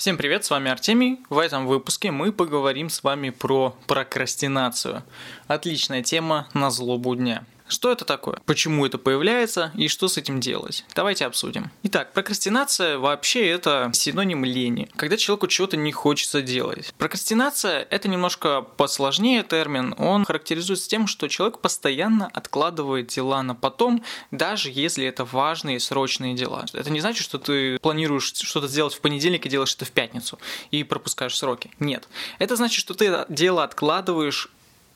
Всем привет, с вами Артемий. В этом выпуске мы поговорим с вами про прокрастинацию. Отличная тема на злобу дня. Что это такое? Почему это появляется и что с этим делать? Давайте обсудим. Итак, прокрастинация вообще это синоним лени, когда человеку чего-то не хочется делать. Прокрастинация это немножко посложнее термин, он характеризуется тем, что человек постоянно откладывает дела на потом, даже если это важные срочные дела. Это не значит, что ты планируешь что-то сделать в понедельник и делаешь это в пятницу и пропускаешь сроки. Нет. Это значит, что ты дело откладываешь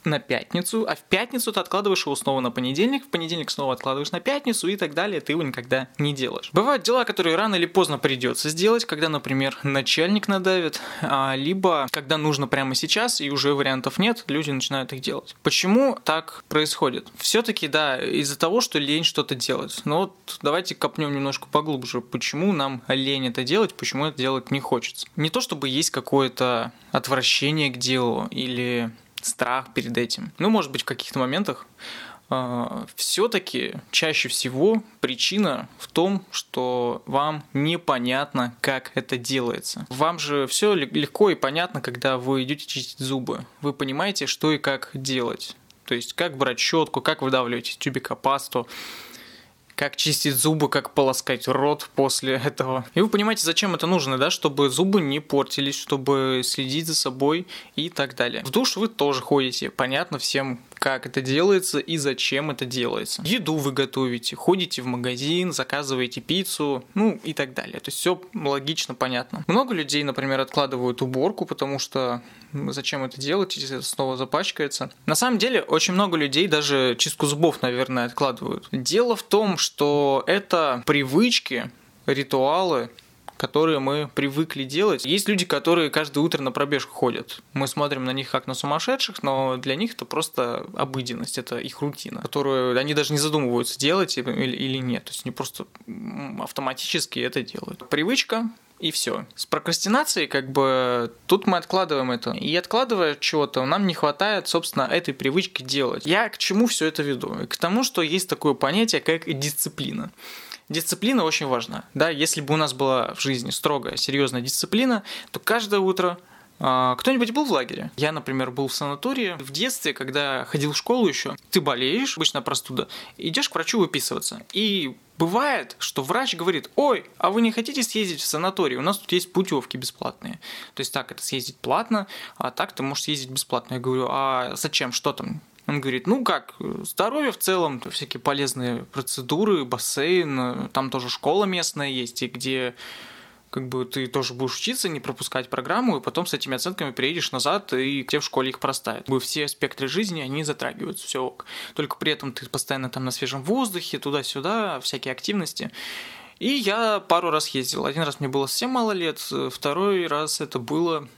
на пятницу, а в пятницу ты откладываешь его снова на понедельник, в понедельник снова откладываешь на пятницу и так далее, ты его никогда не делаешь. Бывают дела, которые рано или поздно придется сделать, когда, например, начальник надавит, а, либо когда нужно прямо сейчас и уже вариантов нет, люди начинают их делать. Почему так происходит? Все-таки, да, из-за того, что лень что-то делать. Но вот давайте копнем немножко поглубже, почему нам лень это делать, почему это делать не хочется. Не то, чтобы есть какое-то отвращение к делу или страх перед этим. Ну, может быть, в каких-то моментах а, все-таки чаще всего причина в том, что вам непонятно, как это делается. Вам же все легко и понятно, когда вы идете чистить зубы. Вы понимаете, что и как делать. То есть, как брать щетку, как выдавливать тюбикопасту, как чистить зубы, как полоскать рот после этого. И вы понимаете, зачем это нужно, да, чтобы зубы не портились, чтобы следить за собой и так далее. В душ вы тоже ходите, понятно всем, как это делается и зачем это делается. Еду вы готовите, ходите в магазин, заказываете пиццу, ну и так далее. То есть все логично, понятно. Много людей, например, откладывают уборку, потому что зачем это делать, если это снова запачкается. На самом деле, очень много людей даже чистку зубов, наверное, откладывают. Дело в том, что это привычки, ритуалы, которые мы привыкли делать. Есть люди, которые каждое утро на пробежку ходят. Мы смотрим на них как на сумасшедших, но для них это просто обыденность, это их рутина, которую они даже не задумываются, делать или, или нет. То есть они просто автоматически это делают. Привычка, и все. С прокрастинацией, как бы, тут мы откладываем это. И откладывая чего-то, нам не хватает, собственно, этой привычки делать. Я к чему все это веду? К тому, что есть такое понятие, как дисциплина. Дисциплина очень важна. Да, если бы у нас была в жизни строгая, серьезная дисциплина, то каждое утро кто-нибудь был в лагере? Я, например, был в санатории. В детстве, когда ходил в школу еще, ты болеешь, обычно простуда, идешь к врачу выписываться. И бывает, что врач говорит, ой, а вы не хотите съездить в санаторий? У нас тут есть путевки бесплатные. То есть так, это съездить платно, а так ты можешь съездить бесплатно. Я говорю, а зачем, что там? Он говорит, ну как, здоровье в целом, всякие полезные процедуры, бассейн, там тоже школа местная есть, и где как бы ты тоже будешь учиться, не пропускать программу, и потом с этими оценками приедешь назад, и те в школе их проставят. Бы все аспекты жизни, они затрагиваются, все ок. Только при этом ты постоянно там на свежем воздухе, туда-сюда, всякие активности. И я пару раз ездил. Один раз мне было совсем мало лет, второй раз это было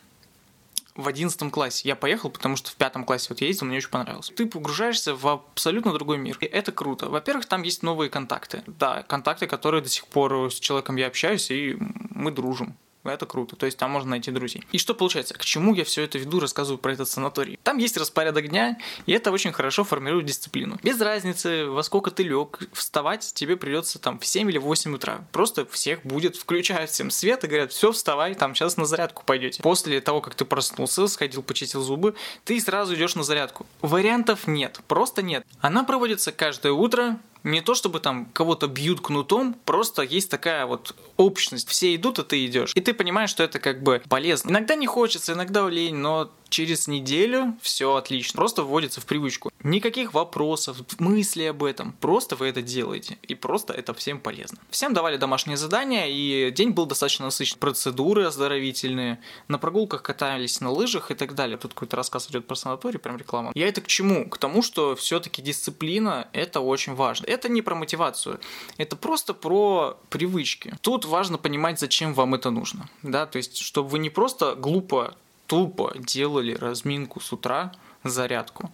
в одиннадцатом классе. Я поехал, потому что в пятом классе вот я ездил, мне очень понравилось. Ты погружаешься в абсолютно другой мир. И это круто. Во-первых, там есть новые контакты. Да, контакты, которые до сих пор с человеком я общаюсь, и мы дружим. Это круто. То есть там можно найти друзей. И что получается? К чему я все это веду, рассказываю про этот санаторий? Там есть распорядок дня, и это очень хорошо формирует дисциплину. Без разницы, во сколько ты лег, вставать тебе придется там в 7 или 8 утра. Просто всех будет, включают всем свет и говорят, все, вставай, там сейчас на зарядку пойдете. После того, как ты проснулся, сходил, почистил зубы, ты сразу идешь на зарядку. Вариантов нет, просто нет. Она проводится каждое утро, не то чтобы там кого-то бьют кнутом, просто есть такая вот общность. Все идут, а ты идешь. И ты понимаешь, что это как бы полезно. Иногда не хочется, иногда лень, но через неделю все отлично. Просто вводится в привычку. Никаких вопросов, мыслей об этом. Просто вы это делаете. И просто это всем полезно. Всем давали домашние задания, и день был достаточно насыщен. Процедуры оздоровительные. На прогулках катались на лыжах и так далее. Тут какой-то рассказ идет про санаторий, прям реклама. Я это к чему? К тому, что все-таки дисциплина это очень важно. Это не про мотивацию. Это просто про привычки. Тут важно понимать, зачем вам это нужно. Да, то есть, чтобы вы не просто глупо тупо делали разминку с утра, зарядку.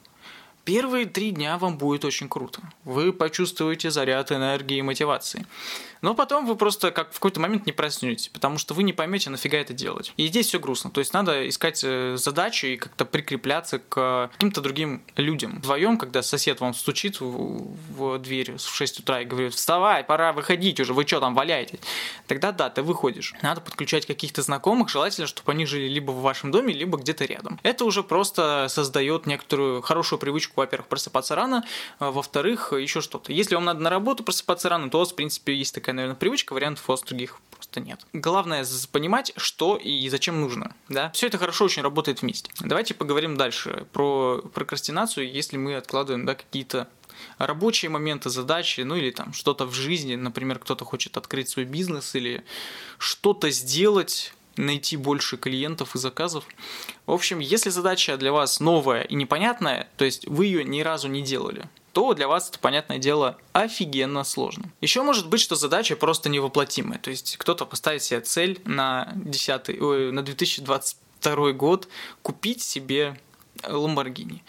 Первые три дня вам будет очень круто. Вы почувствуете заряд энергии и мотивации. Но потом вы просто как в какой-то момент не проснетесь, потому что вы не поймете, нафига это делать. И здесь все грустно. То есть надо искать э, задачи и как-то прикрепляться к каким-то другим людям. Вдвоем, когда сосед вам стучит в, в дверь в 6 утра и говорит, вставай, пора выходить уже, вы что там валяетесь? Тогда да, ты выходишь. Надо подключать каких-то знакомых, желательно, чтобы они жили либо в вашем доме, либо где-то рядом. Это уже просто создает некоторую хорошую привычку, во-первых, просыпаться рано, а во-вторых, еще что-то. Если вам надо на работу просыпаться рано, то у вас, в принципе, есть такая, наверное, привычка, вариантов у вас других просто нет. Главное понимать, что и зачем нужно. Да? Все это хорошо очень работает вместе. Давайте поговорим дальше про прокрастинацию, если мы откладываем да, какие-то рабочие моменты, задачи, ну или там что-то в жизни, например, кто-то хочет открыть свой бизнес или что-то сделать, найти больше клиентов и заказов. В общем, если задача для вас новая и непонятная, то есть вы ее ни разу не делали, то для вас это, понятное дело, офигенно сложно. Еще может быть, что задача просто невоплотимая. То есть кто-то поставит себе цель на, 10, ой, на 2022 год купить себе Lamborghini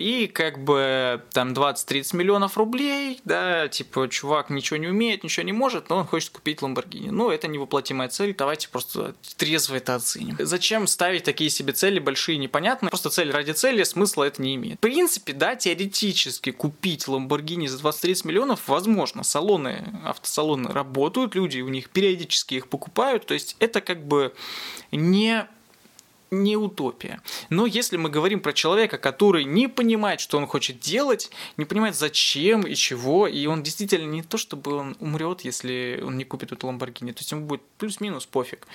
и как бы там 20-30 миллионов рублей, да, типа чувак ничего не умеет, ничего не может, но он хочет купить Ламборгини. Ну, это невоплотимая цель, давайте просто трезво это оценим. Зачем ставить такие себе цели большие непонятно? Просто цель ради цели, смысла это не имеет. В принципе, да, теоретически купить Ламборгини за 20-30 миллионов возможно. Салоны, автосалоны работают, люди у них периодически их покупают, то есть это как бы не не утопия. Но если мы говорим про человека, который не понимает, что он хочет делать, не понимает зачем и чего, и он действительно не то, чтобы он умрет, если он не купит эту Ламборгини, то есть ему будет плюс-минус пофиг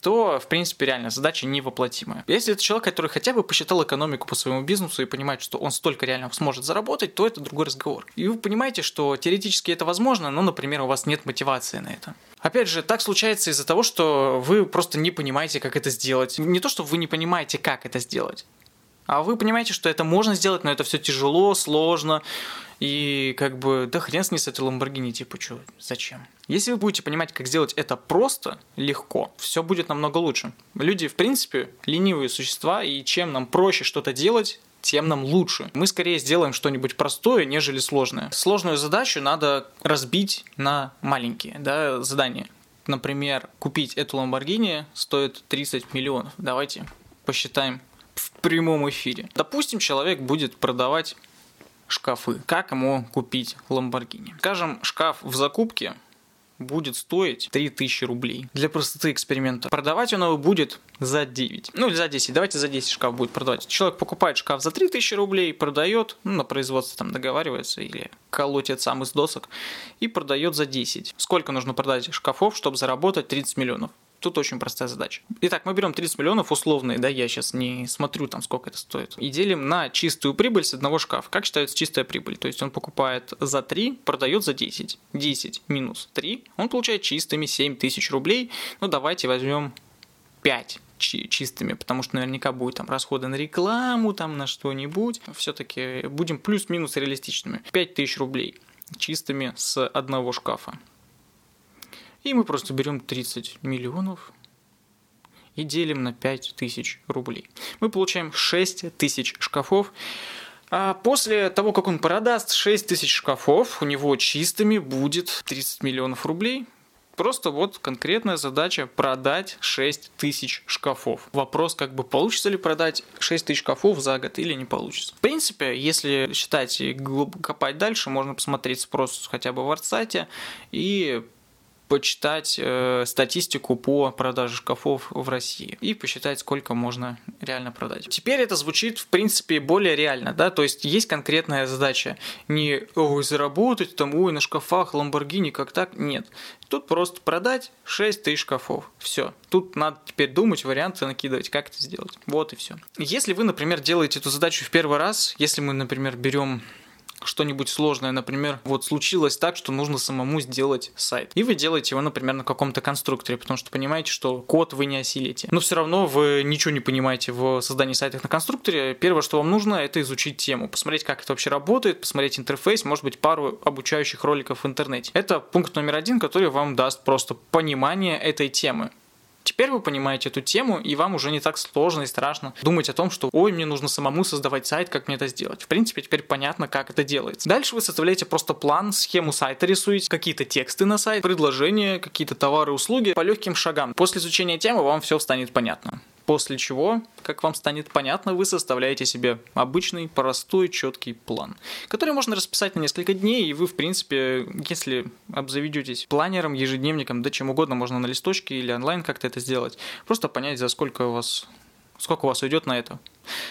то, в принципе, реально задача невоплотимая. Если это человек, который хотя бы посчитал экономику по своему бизнесу и понимает, что он столько реально сможет заработать, то это другой разговор. И вы понимаете, что теоретически это возможно, но, например, у вас нет мотивации на это. Опять же, так случается из-за того, что вы просто не понимаете, как это сделать. Не то, что вы не понимаете, как это сделать, а вы понимаете, что это можно сделать, но это все тяжело, сложно, и как бы, да хрен с ней с этой Ламборгини, типа, что, зачем? Если вы будете понимать, как сделать это просто, легко, все будет намного лучше. Люди, в принципе, ленивые существа, и чем нам проще что-то делать, тем нам лучше. Мы скорее сделаем что-нибудь простое, нежели сложное. Сложную задачу надо разбить на маленькие да, задания. Например, купить эту Ламборгини стоит 30 миллионов. Давайте посчитаем в прямом эфире. Допустим, человек будет продавать шкафы. Как ему купить Lamborghini? Скажем, шкаф в закупке будет стоить 3000 рублей. Для простоты эксперимента. Продавать он его будет за 9. Ну или за 10. Давайте за 10 шкаф будет продавать. Человек покупает шкаф за 3000 рублей, продает, ну, на производство там договаривается или колотит сам из досок и продает за 10. Сколько нужно продать шкафов, чтобы заработать 30 миллионов? Тут очень простая задача. Итак, мы берем 30 миллионов условные, да, я сейчас не смотрю там, сколько это стоит, и делим на чистую прибыль с одного шкафа. Как считается чистая прибыль? То есть он покупает за 3, продает за 10. 10 минус 3, он получает чистыми 7 тысяч рублей. Ну, давайте возьмем 5 чистыми, потому что наверняка будет там расходы на рекламу, там на что-нибудь. Все-таки будем плюс-минус реалистичными. 5 тысяч рублей чистыми с одного шкафа. И мы просто берем 30 миллионов и делим на 5 тысяч рублей. Мы получаем 6 тысяч шкафов. А после того, как он продаст 6 тысяч шкафов, у него чистыми будет 30 миллионов рублей. Просто вот конкретная задача продать 6 тысяч шкафов. Вопрос, как бы получится ли продать 6 тысяч шкафов за год или не получится. В принципе, если считать и копать дальше, можно посмотреть спрос хотя бы в Арсате и почитать э, статистику по продаже шкафов в России и посчитать, сколько можно реально продать. Теперь это звучит, в принципе, более реально, да, то есть есть конкретная задача. Не ой, заработать там, ой, на шкафах Lamborghini, как так, нет. Тут просто продать 6 тысяч шкафов. Все. Тут надо теперь думать, варианты накидывать, как это сделать. Вот и все. Если вы, например, делаете эту задачу в первый раз, если мы, например, берем что-нибудь сложное, например, вот случилось так, что нужно самому сделать сайт. И вы делаете его, например, на каком-то конструкторе, потому что понимаете, что код вы не осилите. Но все равно вы ничего не понимаете в создании сайтов на конструкторе. Первое, что вам нужно, это изучить тему, посмотреть, как это вообще работает, посмотреть интерфейс, может быть, пару обучающих роликов в интернете. Это пункт номер один, который вам даст просто понимание этой темы Теперь вы понимаете эту тему, и вам уже не так сложно и страшно думать о том, что ой, мне нужно самому создавать сайт, как мне это сделать. В принципе, теперь понятно, как это делается. Дальше вы составляете просто план, схему сайта рисуете, какие-то тексты на сайт, предложения, какие-то товары, услуги по легким шагам. После изучения темы вам все станет понятно. После чего, как вам станет понятно, вы составляете себе обычный, простой, четкий план, который можно расписать на несколько дней, и вы, в принципе, если обзаведетесь планером, ежедневником, да чем угодно, можно на листочке или онлайн как-то это сделать, просто понять, за сколько у вас сколько у вас уйдет на это.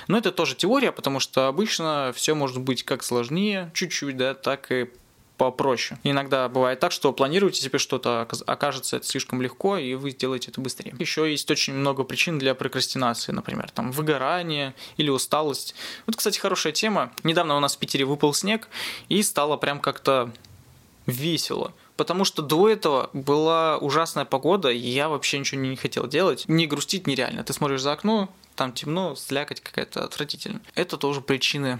Но это тоже теория, потому что обычно все может быть как сложнее, чуть-чуть, да, так и попроще. Иногда бывает так, что планируете себе что-то, окажется это слишком легко, и вы сделаете это быстрее. Еще есть очень много причин для прокрастинации, например, там выгорание или усталость. Вот, кстати, хорошая тема. Недавно у нас в Питере выпал снег, и стало прям как-то весело. Потому что до этого была ужасная погода, и я вообще ничего не хотел делать. Не грустить нереально. Ты смотришь за окно, там темно, слякоть какая-то отвратительная. Это тоже причины.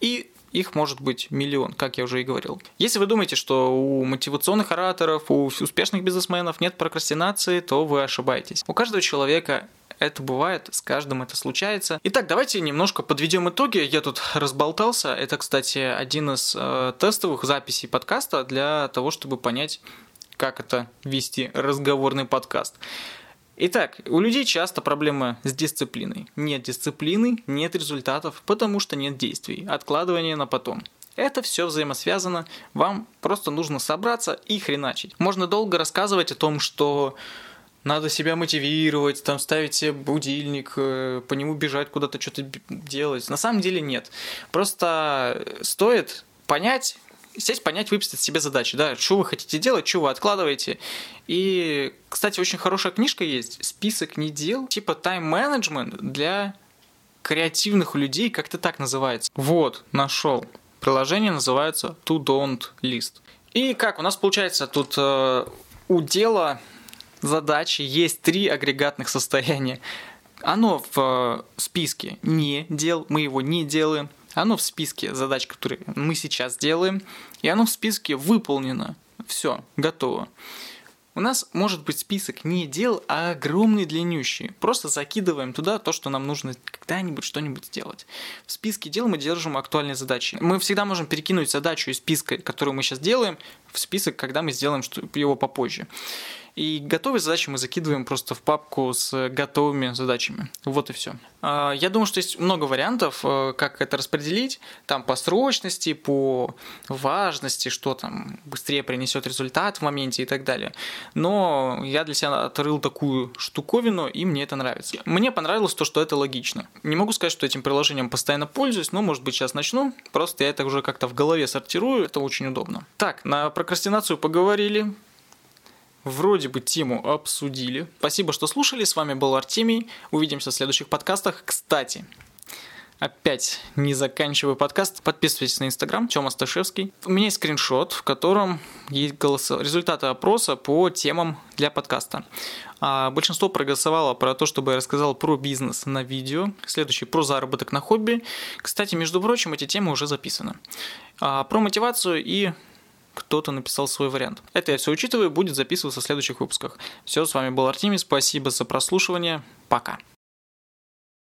И их может быть миллион, как я уже и говорил. Если вы думаете, что у мотивационных ораторов, у успешных бизнесменов нет прокрастинации, то вы ошибаетесь. У каждого человека это бывает, с каждым это случается. Итак, давайте немножко подведем итоги. Я тут разболтался. Это, кстати, один из э, тестовых записей подкаста для того, чтобы понять, как это вести разговорный подкаст. Итак, у людей часто проблемы с дисциплиной. Нет дисциплины, нет результатов, потому что нет действий. Откладывание на потом. Это все взаимосвязано, вам просто нужно собраться и хреначить. Можно долго рассказывать о том, что надо себя мотивировать, там ставить себе будильник, э, по нему бежать куда-то что-то делать. На самом деле нет. Просто стоит понять, сесть, понять, выписать себе задачи, да, что вы хотите делать, что вы откладываете. И, кстати, очень хорошая книжка есть, список не дел, типа тайм-менеджмент для креативных людей, как-то так называется. Вот, нашел. Приложение называется To Don't List. И как, у нас получается тут э, у дела задачи есть три агрегатных состояния. Оно в э, списке не дел, мы его не делаем. Оно в списке задач, которые мы сейчас делаем, и оно в списке выполнено. Все, готово. У нас может быть список не дел, а огромный длиннющий. Просто закидываем туда то, что нам нужно когда-нибудь что-нибудь сделать. В списке дел мы держим актуальные задачи. Мы всегда можем перекинуть задачу из списка, которую мы сейчас делаем, в список, когда мы сделаем его попозже. И готовые задачи мы закидываем просто в папку с готовыми задачами. Вот и все. А, я думаю, что есть много вариантов, э, как это распределить. Там по срочности, по важности, что там быстрее принесет результат в моменте и так далее. Но я для себя отрыл такую штуковину, и мне это нравится. Мне понравилось то, что это логично. Не могу сказать, что этим приложением постоянно пользуюсь, но, может быть, сейчас начну. Просто я это уже как-то в голове сортирую, это очень удобно. Так, на прокрастинацию поговорили. Вроде бы тему обсудили. Спасибо, что слушали. С вами был Артемий. Увидимся в следующих подкастах. Кстати, опять не заканчиваю подкаст. Подписывайтесь на инстаграм Тёма Сташевский. У меня есть скриншот, в котором есть голос... результаты опроса по темам для подкаста. А большинство проголосовало про то, чтобы я рассказал про бизнес на видео. Следующий про заработок на хобби. Кстати, между прочим, эти темы уже записаны. А, про мотивацию и кто-то написал свой вариант. Это я все учитываю, будет записываться в следующих выпусках. Все, с вами был Артемий, спасибо за прослушивание, пока.